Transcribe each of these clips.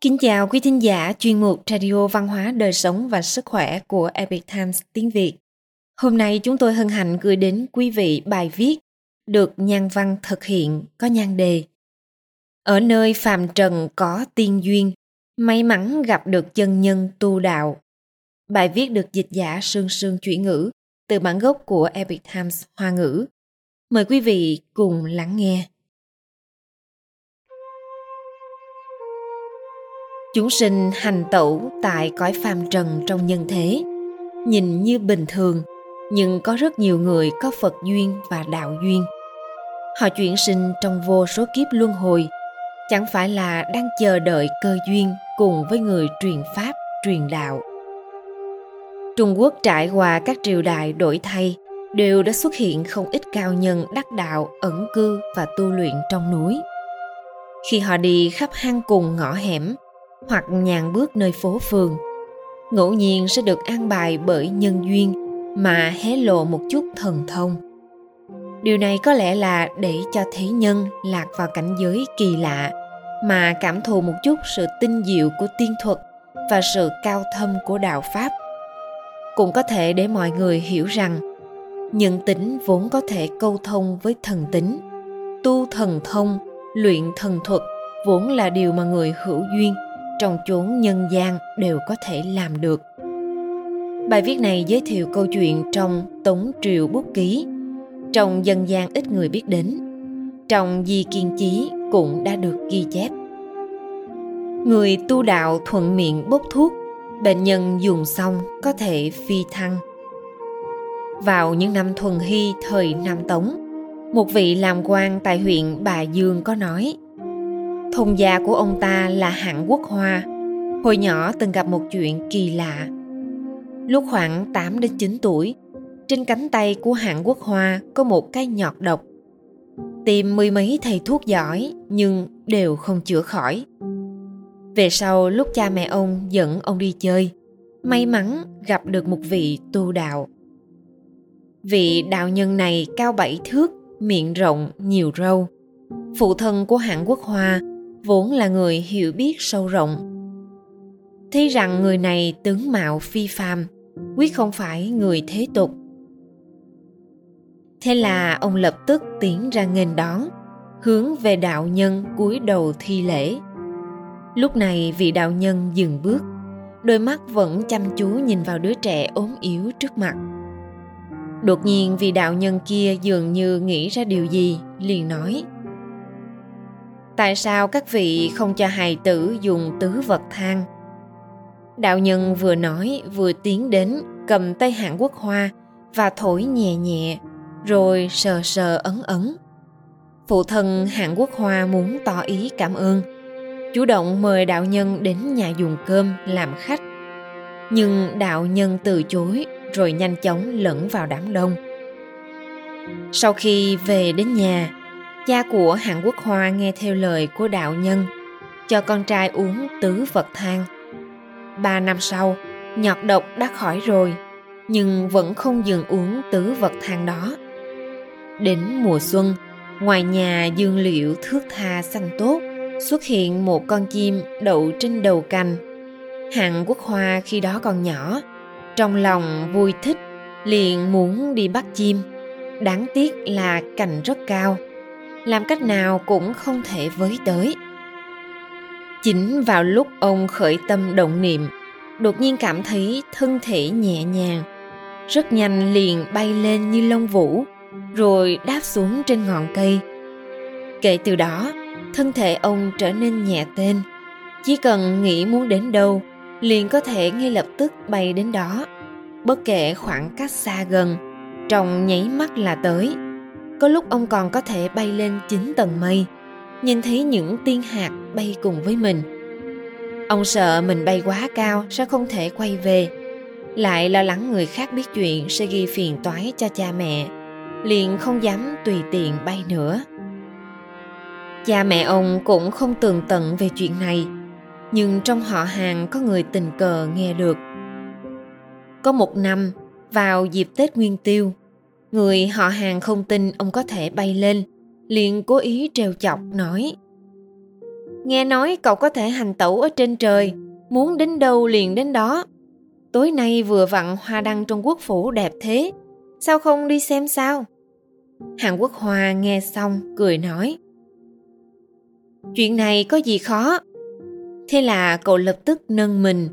Kính chào quý thính giả chuyên mục Radio Văn hóa Đời sống và Sức khỏe của Epic Times tiếng Việt. Hôm nay chúng tôi hân hạnh gửi đến quý vị bài viết được nhan văn thực hiện có nhan đề Ở nơi phàm trần có tiên duyên, may mắn gặp được chân nhân tu đạo. Bài viết được dịch giả Sương Sương chuyển ngữ từ bản gốc của Epic Times Hoa ngữ. Mời quý vị cùng lắng nghe. Chúng sinh hành tẩu tại cõi phàm trần trong nhân thế, nhìn như bình thường, nhưng có rất nhiều người có Phật duyên và đạo duyên. Họ chuyển sinh trong vô số kiếp luân hồi, chẳng phải là đang chờ đợi cơ duyên cùng với người truyền pháp, truyền đạo. Trung Quốc trải qua các triều đại đổi thay, đều đã xuất hiện không ít cao nhân đắc đạo ẩn cư và tu luyện trong núi. Khi họ đi khắp hang cùng ngõ hẻm, hoặc nhàn bước nơi phố phường. Ngẫu nhiên sẽ được an bài bởi nhân duyên mà hé lộ một chút thần thông. Điều này có lẽ là để cho thế nhân lạc vào cảnh giới kỳ lạ mà cảm thụ một chút sự tinh diệu của tiên thuật và sự cao thâm của đạo pháp. Cũng có thể để mọi người hiểu rằng, nhân tính vốn có thể câu thông với thần tính. Tu thần thông, luyện thần thuật vốn là điều mà người hữu duyên trong chốn nhân gian đều có thể làm được. Bài viết này giới thiệu câu chuyện trong Tống Triều Bút Ký, trong dân gian ít người biết đến, trong Di Kiên Chí cũng đã được ghi chép. Người tu đạo thuận miệng bốc thuốc, bệnh nhân dùng xong có thể phi thăng. Vào những năm thuần hy thời Nam Tống, một vị làm quan tại huyện Bà Dương có nói – Thôn gia của ông ta là hạng quốc hoa. Hồi nhỏ từng gặp một chuyện kỳ lạ. Lúc khoảng 8 đến 9 tuổi, trên cánh tay của hạng quốc hoa có một cái nhọt độc. Tìm mười mấy thầy thuốc giỏi nhưng đều không chữa khỏi. Về sau lúc cha mẹ ông dẫn ông đi chơi, may mắn gặp được một vị tu đạo. Vị đạo nhân này cao bảy thước, miệng rộng, nhiều râu. Phụ thân của hạng quốc hoa vốn là người hiểu biết sâu rộng. Thấy rằng người này tướng mạo phi phàm, quyết không phải người thế tục. Thế là ông lập tức tiến ra nghênh đón, hướng về đạo nhân cúi đầu thi lễ. Lúc này vị đạo nhân dừng bước, đôi mắt vẫn chăm chú nhìn vào đứa trẻ ốm yếu trước mặt. Đột nhiên vị đạo nhân kia dường như nghĩ ra điều gì, liền nói tại sao các vị không cho hài tử dùng tứ vật thang? Đạo nhân vừa nói, vừa tiến đến, cầm tay hạng quốc hoa và thổi nhẹ nhẹ, rồi sờ sờ ấn ấn. Phụ thân hạng quốc hoa muốn tỏ ý cảm ơn. Chủ động mời đạo nhân đến nhà dùng cơm làm khách. Nhưng đạo nhân từ chối, rồi nhanh chóng lẫn vào đám đông. Sau khi về đến nhà cha của Hàn Quốc Hoa nghe theo lời của đạo nhân, cho con trai uống tứ vật thang. Ba năm sau, nhọt độc đã khỏi rồi, nhưng vẫn không dừng uống tứ vật thang đó. Đến mùa xuân, ngoài nhà dương liệu thước tha xanh tốt, xuất hiện một con chim đậu trên đầu cành. Hạng quốc hoa khi đó còn nhỏ, trong lòng vui thích, liền muốn đi bắt chim. Đáng tiếc là cành rất cao, làm cách nào cũng không thể với tới. Chính vào lúc ông khởi tâm động niệm, đột nhiên cảm thấy thân thể nhẹ nhàng, rất nhanh liền bay lên như lông vũ, rồi đáp xuống trên ngọn cây. Kể từ đó, thân thể ông trở nên nhẹ tên. Chỉ cần nghĩ muốn đến đâu, liền có thể ngay lập tức bay đến đó, bất kể khoảng cách xa gần, trong nháy mắt là tới có lúc ông còn có thể bay lên chín tầng mây, nhìn thấy những tiên hạt bay cùng với mình. Ông sợ mình bay quá cao sẽ không thể quay về, lại lo lắng người khác biết chuyện sẽ ghi phiền toái cho cha mẹ, liền không dám tùy tiện bay nữa. Cha mẹ ông cũng không tường tận về chuyện này, nhưng trong họ hàng có người tình cờ nghe được. Có một năm, vào dịp Tết Nguyên Tiêu, Người họ hàng không tin ông có thể bay lên, liền cố ý trêu chọc nói Nghe nói cậu có thể hành tẩu ở trên trời, muốn đến đâu liền đến đó. Tối nay vừa vặn hoa đăng trong quốc phủ đẹp thế, sao không đi xem sao? Hàn Quốc Hoa nghe xong cười nói Chuyện này có gì khó Thế là cậu lập tức nâng mình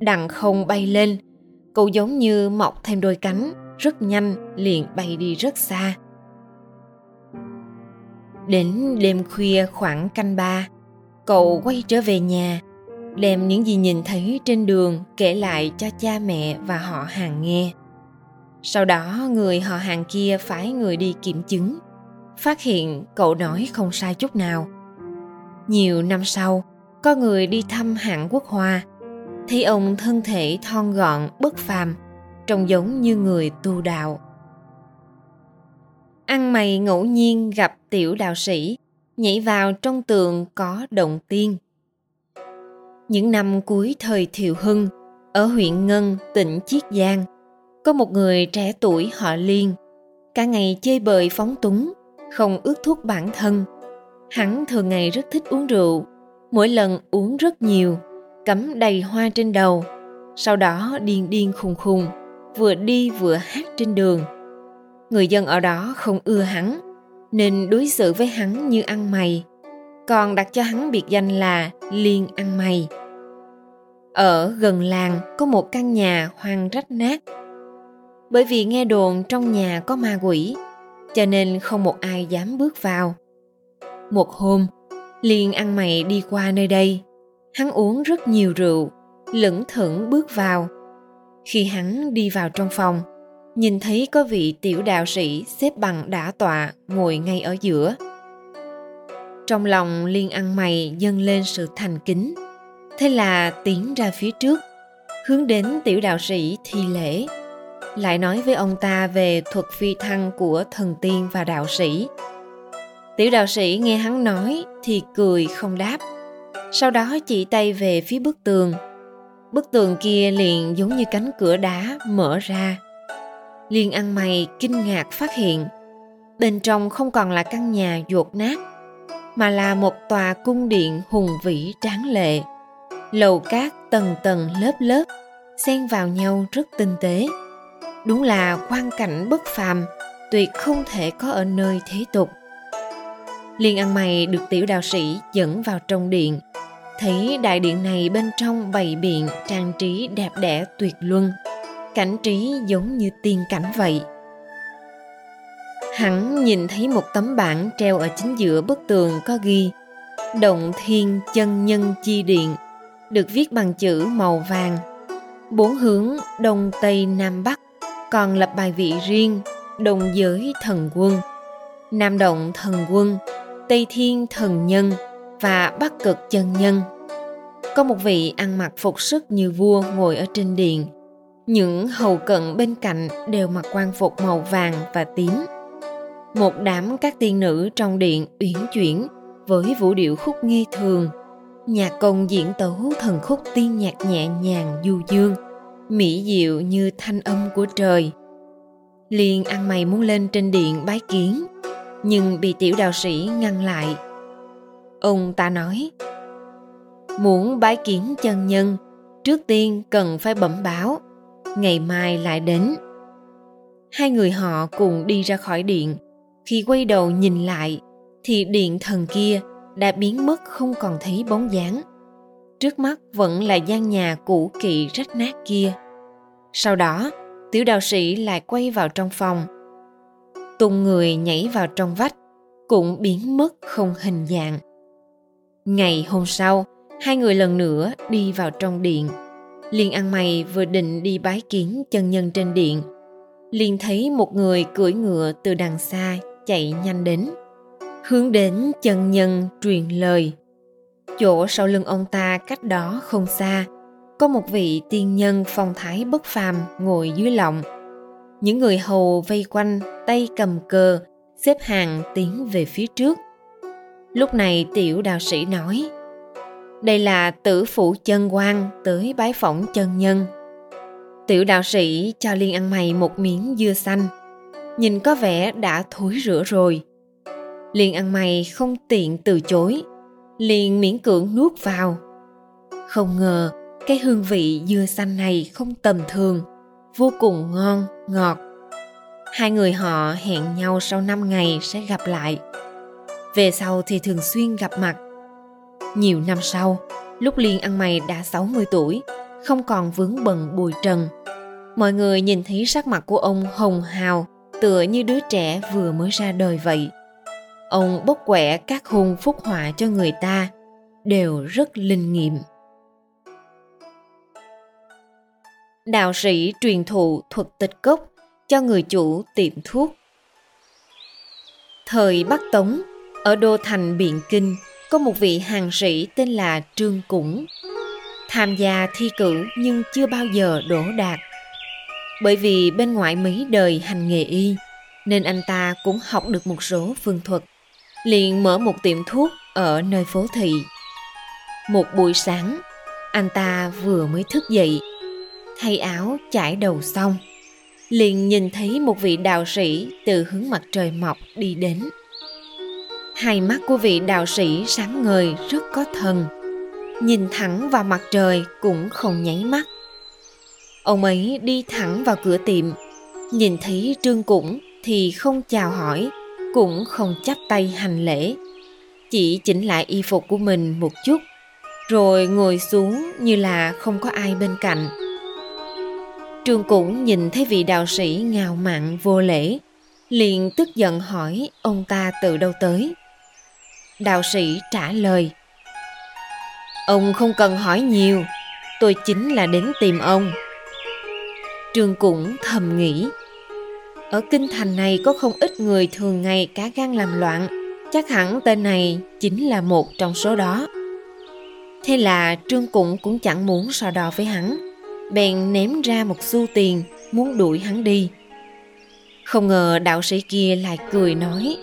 Đằng không bay lên Cậu giống như mọc thêm đôi cánh rất nhanh, liền bay đi rất xa. Đến đêm khuya khoảng canh ba, Cậu quay trở về nhà, Đem những gì nhìn thấy trên đường Kể lại cho cha mẹ và họ hàng nghe. Sau đó, người họ hàng kia phái người đi kiểm chứng, phát hiện cậu nói không sai chút nào. Nhiều năm sau, có người đi thăm hạng quốc hoa, thấy ông thân thể thon gọn, bất phàm trông giống như người tu đạo. Ăn mày ngẫu nhiên gặp tiểu đạo sĩ, nhảy vào trong tường có động tiên. Những năm cuối thời thiệu hưng, ở huyện ngân, tỉnh chiết giang, có một người trẻ tuổi họ liên. Cả ngày chơi bời phóng túng, không ước thúc bản thân. Hắn thường ngày rất thích uống rượu, mỗi lần uống rất nhiều, cắm đầy hoa trên đầu, sau đó điên điên khùng khùng vừa đi vừa hát trên đường. Người dân ở đó không ưa hắn, nên đối xử với hắn như ăn mày. Còn đặt cho hắn biệt danh là liên ăn mày. Ở gần làng có một căn nhà hoang rách nát. Bởi vì nghe đồn trong nhà có ma quỷ, cho nên không một ai dám bước vào. Một hôm, liên ăn mày đi qua nơi đây. Hắn uống rất nhiều rượu, lững thững bước vào khi hắn đi vào trong phòng. Nhìn thấy có vị tiểu đạo sĩ xếp bằng đã tọa ngồi ngay ở giữa. Trong lòng liên ăn mày dâng lên sự thành kính. Thế là tiến ra phía trước, hướng đến tiểu đạo sĩ thi lễ. Lại nói với ông ta về thuật phi thăng của thần tiên và đạo sĩ. Tiểu đạo sĩ nghe hắn nói thì cười không đáp. Sau đó chỉ tay về phía bức tường bức tường kia liền giống như cánh cửa đá mở ra. Liên ăn mày kinh ngạc phát hiện, bên trong không còn là căn nhà dột nát, mà là một tòa cung điện hùng vĩ tráng lệ. Lầu cát tầng tầng lớp lớp, xen vào nhau rất tinh tế. Đúng là quang cảnh bất phàm, tuyệt không thể có ở nơi thế tục. Liên ăn mày được tiểu đạo sĩ dẫn vào trong điện thấy đại điện này bên trong bày biện, trang trí đẹp đẽ tuyệt luân. Cảnh trí giống như tiên cảnh vậy. Hắn nhìn thấy một tấm bảng treo ở chính giữa bức tường có ghi, động thiên chân nhân chi điện được viết bằng chữ màu vàng. Bốn hướng đông tây nam bắc, còn lập bài vị riêng, đồng giới thần quân. Nam động thần quân, tây thiên thần nhân và bắc cực chân nhân. Có một vị ăn mặc phục sức như vua ngồi ở trên điện những hầu cận bên cạnh đều mặc quan phục màu vàng và tím. Một đám các tiên nữ trong điện uyển chuyển với vũ điệu khúc nghi thường. Nhạc công diễn tấu thần khúc tiên nhạc nhẹ nhàng du dương, mỹ diệu như thanh âm của trời. Liền ăn mày muốn lên trên điện bái kiến, nhưng bị tiểu đạo sĩ ngăn lại ông ta nói, muốn bái kiến chân nhân, trước tiên cần phải bẩm báo, ngày mai lại đến. Hai người họ cùng đi ra khỏi điện. Khi quay đầu nhìn lại, thì điện thần kia đã biến mất không còn thấy bóng dáng. Trước mắt vẫn là gian nhà cũ kỵ rách nát kia. Sau đó, tiểu đạo sĩ lại quay vào trong phòng. Tung người nhảy vào trong vách, cũng biến mất không hình dạng ngày hôm sau, hai người lần nữa đi vào trong điện. Liên ăn mày vừa định đi bái kiến chân nhân trên điện, liền thấy một người cưỡi ngựa từ đằng xa chạy nhanh đến, hướng đến chân nhân truyền lời. Chỗ sau lưng ông ta cách đó không xa, có một vị tiên nhân phong thái bất phàm ngồi dưới lọng. những người hầu vây quanh, tay cầm cờ, xếp hàng tiến về phía trước lúc này tiểu đạo sĩ nói, đây là tử phụ chân quan tới bái phỏng chân nhân. Tiểu đạo sĩ cho liên ăn mày một miếng dưa xanh. Nhìn có vẻ đã thối rửa rồi. Liên ăn mày không tiện từ chối, liền miễn cưỡng nuốt vào. Không ngờ, cái hương vị dưa xanh này không tầm thường, vô cùng ngon, ngọt. Hai người họ hẹn nhau sau năm ngày sẽ gặp lại về sau thì thường xuyên gặp mặt. Nhiều năm sau, lúc liên ăn mày đã 60 tuổi, không còn vướng bận bùi trần. Mọi người nhìn thấy sắc mặt của ông hồng hào, tựa như đứa trẻ vừa mới ra đời vậy. Ông bốc quẻ các hung phúc họa cho người ta, đều rất linh nghiệm. Đạo sĩ truyền thụ thuật tịch cốc cho người chủ tiệm thuốc. Thời bắc tống ở đô thành biện kinh, có một vị hàng sĩ tên là trương củng. Tham gia thi cử nhưng chưa bao giờ đỗ đạt. Bởi vì bên ngoại mấy đời hành nghề y, nên anh ta cũng học được một số phương thuật. Liền mở một tiệm thuốc ở nơi phố thị. Một buổi sáng, anh ta vừa mới thức dậy, thay áo chải đầu xong. Liền nhìn thấy một vị đạo sĩ từ hướng mặt trời mọc đi đến hai mắt của vị đạo sĩ sáng ngời rất có thần. Nhìn thẳng vào mặt trời cũng không nháy mắt. Ông ấy đi thẳng vào cửa tiệm. Nhìn thấy trương cũng thì không chào hỏi, cũng không chắp tay hành lễ. Chỉ chỉnh lại y phục của mình một chút, rồi ngồi xuống như là không có ai bên cạnh. Trương cũng nhìn thấy vị đạo sĩ ngào mạn vô lễ, liền tức giận hỏi ông ta từ đâu tới đạo sĩ trả lời, ông không cần hỏi nhiều, tôi chính là đến tìm ông. Trương cũng thầm nghĩ, ở kinh thành này có không ít người thường ngày cá gan làm loạn, chắc hẳn tên này chính là một trong số đó. Thế là trương cũng cũng chẳng muốn so đo với hắn, bèn ném ra một xu tiền muốn đuổi hắn đi. Không ngờ đạo sĩ kia lại cười nói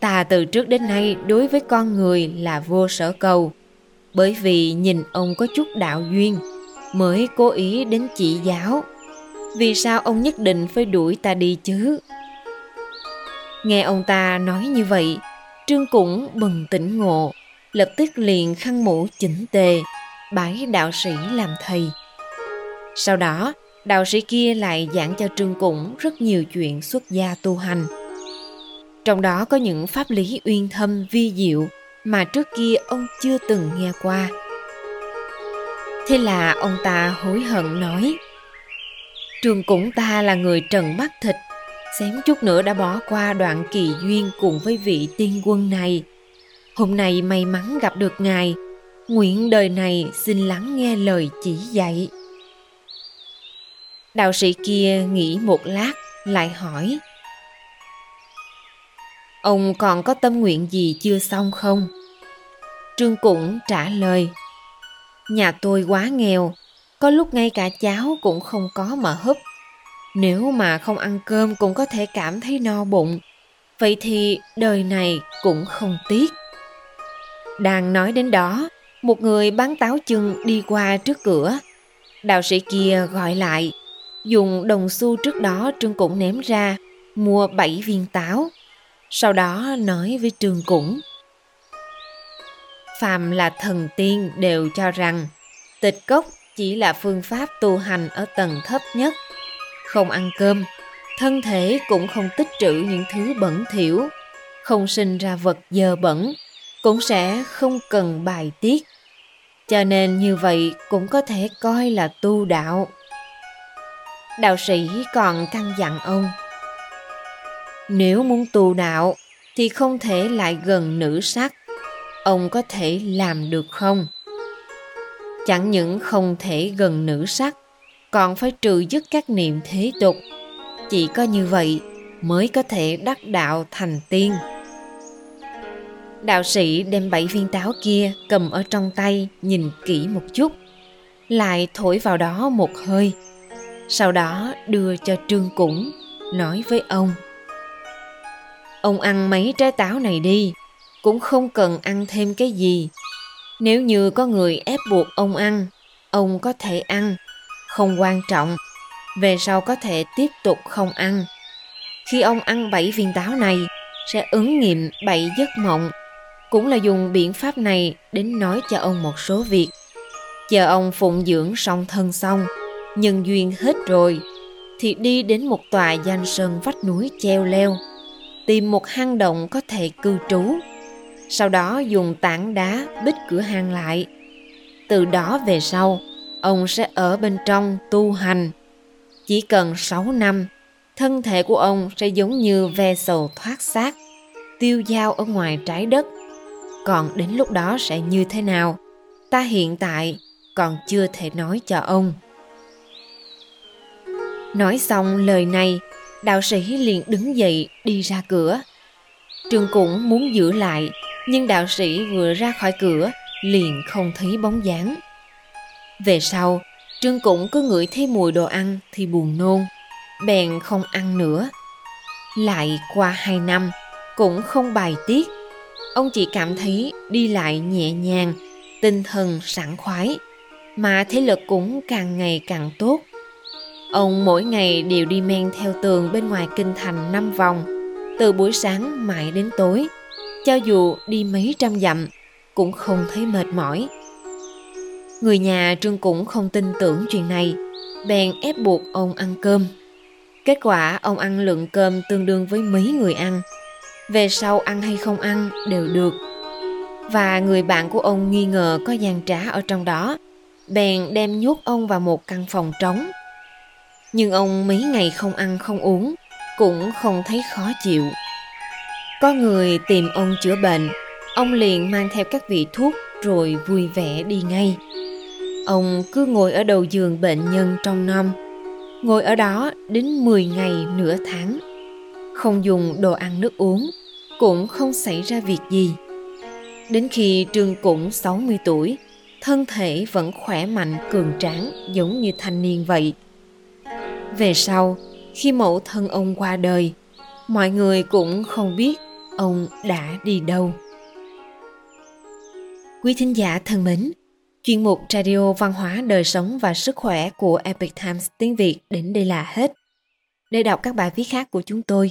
ta từ trước đến nay đối với con người là vô sở cầu. Bởi vì nhìn ông có chút đạo duyên, mới cố ý đến chỉ giáo. Vì sao ông nhất định phải đuổi ta đi chứ? Nghe ông ta nói như vậy, trương cũng bừng tỉnh ngộ, lập tức liền khăn mũ chỉnh tề, bái đạo sĩ làm thầy. Sau đó, đạo sĩ kia lại giảng cho trương cũng rất nhiều chuyện xuất gia tu hành trong đó có những pháp lý uyên thâm vi diệu mà trước kia ông chưa từng nghe qua. Thế là ông ta hối hận nói, trường cũng ta là người trần mắt thịt, xém chút nữa đã bỏ qua đoạn kỳ duyên cùng với vị tiên quân này. Hôm nay may mắn gặp được ngài, nguyện đời này xin lắng nghe lời chỉ dạy. Đạo sĩ kia nghĩ một lát, lại hỏi ông còn có tâm nguyện gì chưa xong không? Trương cũng trả lời, nhà tôi quá nghèo, có lúc ngay cả cháo cũng không có mà húp. Nếu mà không ăn cơm cũng có thể cảm thấy no bụng. Vậy thì đời này cũng không tiếc. Đang nói đến đó, một người bán táo chưng đi qua trước cửa. Đạo sĩ kia gọi lại, dùng đồng xu trước đó trương cũng ném ra, mua bảy viên táo sau đó nói với trương cũng. Phàm là thần tiên đều cho rằng, tịch cốc chỉ là phương pháp tu hành ở tầng thấp nhất. Không ăn cơm, thân thể cũng không tích trữ những thứ bẩn thỉu. Không sinh ra vật dơ bẩn, cũng sẽ không cần bài tiết. Cho nên như vậy cũng có thể coi là tu đạo. Đạo sĩ còn căn dặn ông nếu muốn tu đạo, thì không thể lại gần nữ sắc. Ông có thể làm được không? Chẳng những không thể gần nữ sắc, còn phải trừ dứt các niệm thế tục. Chỉ có như vậy mới có thể đắc đạo thành tiên. Đạo sĩ đem bảy viên táo kia cầm ở trong tay nhìn kỹ một chút, lại thổi vào đó một hơi, sau đó đưa cho trương củng, nói với ông ông ăn mấy trái táo này đi. Cũng không cần ăn thêm cái gì. Nếu như có người ép buộc ông ăn ông có thể ăn. Không quan trọng. Về sau có thể tiếp tục không ăn. Khi ông ăn bảy viên táo này sẽ ứng nghiệm bảy giấc mộng. Cũng là dùng biện pháp này đến nói cho ông một số việc. Chờ ông phụng dưỡng song thân xong, nhân duyên hết rồi, thì đi đến một tòa danh sơn vách núi treo leo, tìm một hang động có thể cư trú. Sau đó dùng tảng đá bích cửa hang lại. Từ đó về sau, ông sẽ ở bên trong tu hành. Chỉ cần 6 năm, thân thể của ông sẽ giống như ve sầu thoát xác, tiêu dao ở ngoài trái đất. Còn đến lúc đó sẽ như thế nào? Ta hiện tại còn chưa thể nói cho ông. Nói xong lời này, đạo sĩ liền đứng dậy đi ra cửa. Trương cũng muốn giữ lại, nhưng đạo sĩ vừa ra khỏi cửa liền không thấy bóng dáng. Về sau, Trương cũng cứ ngửi thấy mùi đồ ăn thì buồn nôn, bèn không ăn nữa. Lại qua hai năm, cũng không bài tiết. Ông chỉ cảm thấy đi lại nhẹ nhàng, tinh thần sảng khoái, mà thế lực cũng càng ngày càng tốt. Ông mỗi ngày đều đi men theo tường bên ngoài kinh thành năm vòng, từ buổi sáng mãi đến tối. Cho dù đi mấy trăm dặm, cũng không thấy mệt mỏi. Người nhà Trương cũng không tin tưởng chuyện này, bèn ép buộc ông ăn cơm. Kết quả ông ăn lượng cơm tương đương với mấy người ăn. Về sau ăn hay không ăn đều được. Và người bạn của ông nghi ngờ có gian trá ở trong đó, bèn đem nhốt ông vào một căn phòng trống. Nhưng ông mấy ngày không ăn không uống, cũng không thấy khó chịu. Có người tìm ông chữa bệnh, ông liền mang theo các vị thuốc rồi vui vẻ đi ngay. Ông cứ ngồi ở đầu giường bệnh nhân trong năm, ngồi ở đó đến 10 ngày nửa tháng. Không dùng đồ ăn nước uống, cũng không xảy ra việc gì. Đến khi Trương Cũng 60 tuổi, thân thể vẫn khỏe mạnh cường tráng giống như thanh niên vậy. Về sau, khi mẫu thân ông qua đời, mọi người cũng không biết ông đã đi đâu. Quý thính giả thân mến, chuyên mục Radio Văn hóa Đời sống và Sức khỏe của Epic Times tiếng Việt đến đây là hết. Để đọc các bài viết khác của chúng tôi,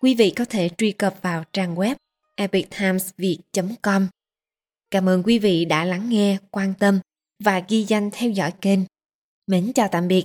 quý vị có thể truy cập vào trang web epictimesviet.com. Cảm ơn quý vị đã lắng nghe, quan tâm và ghi danh theo dõi kênh. Mến chào tạm biệt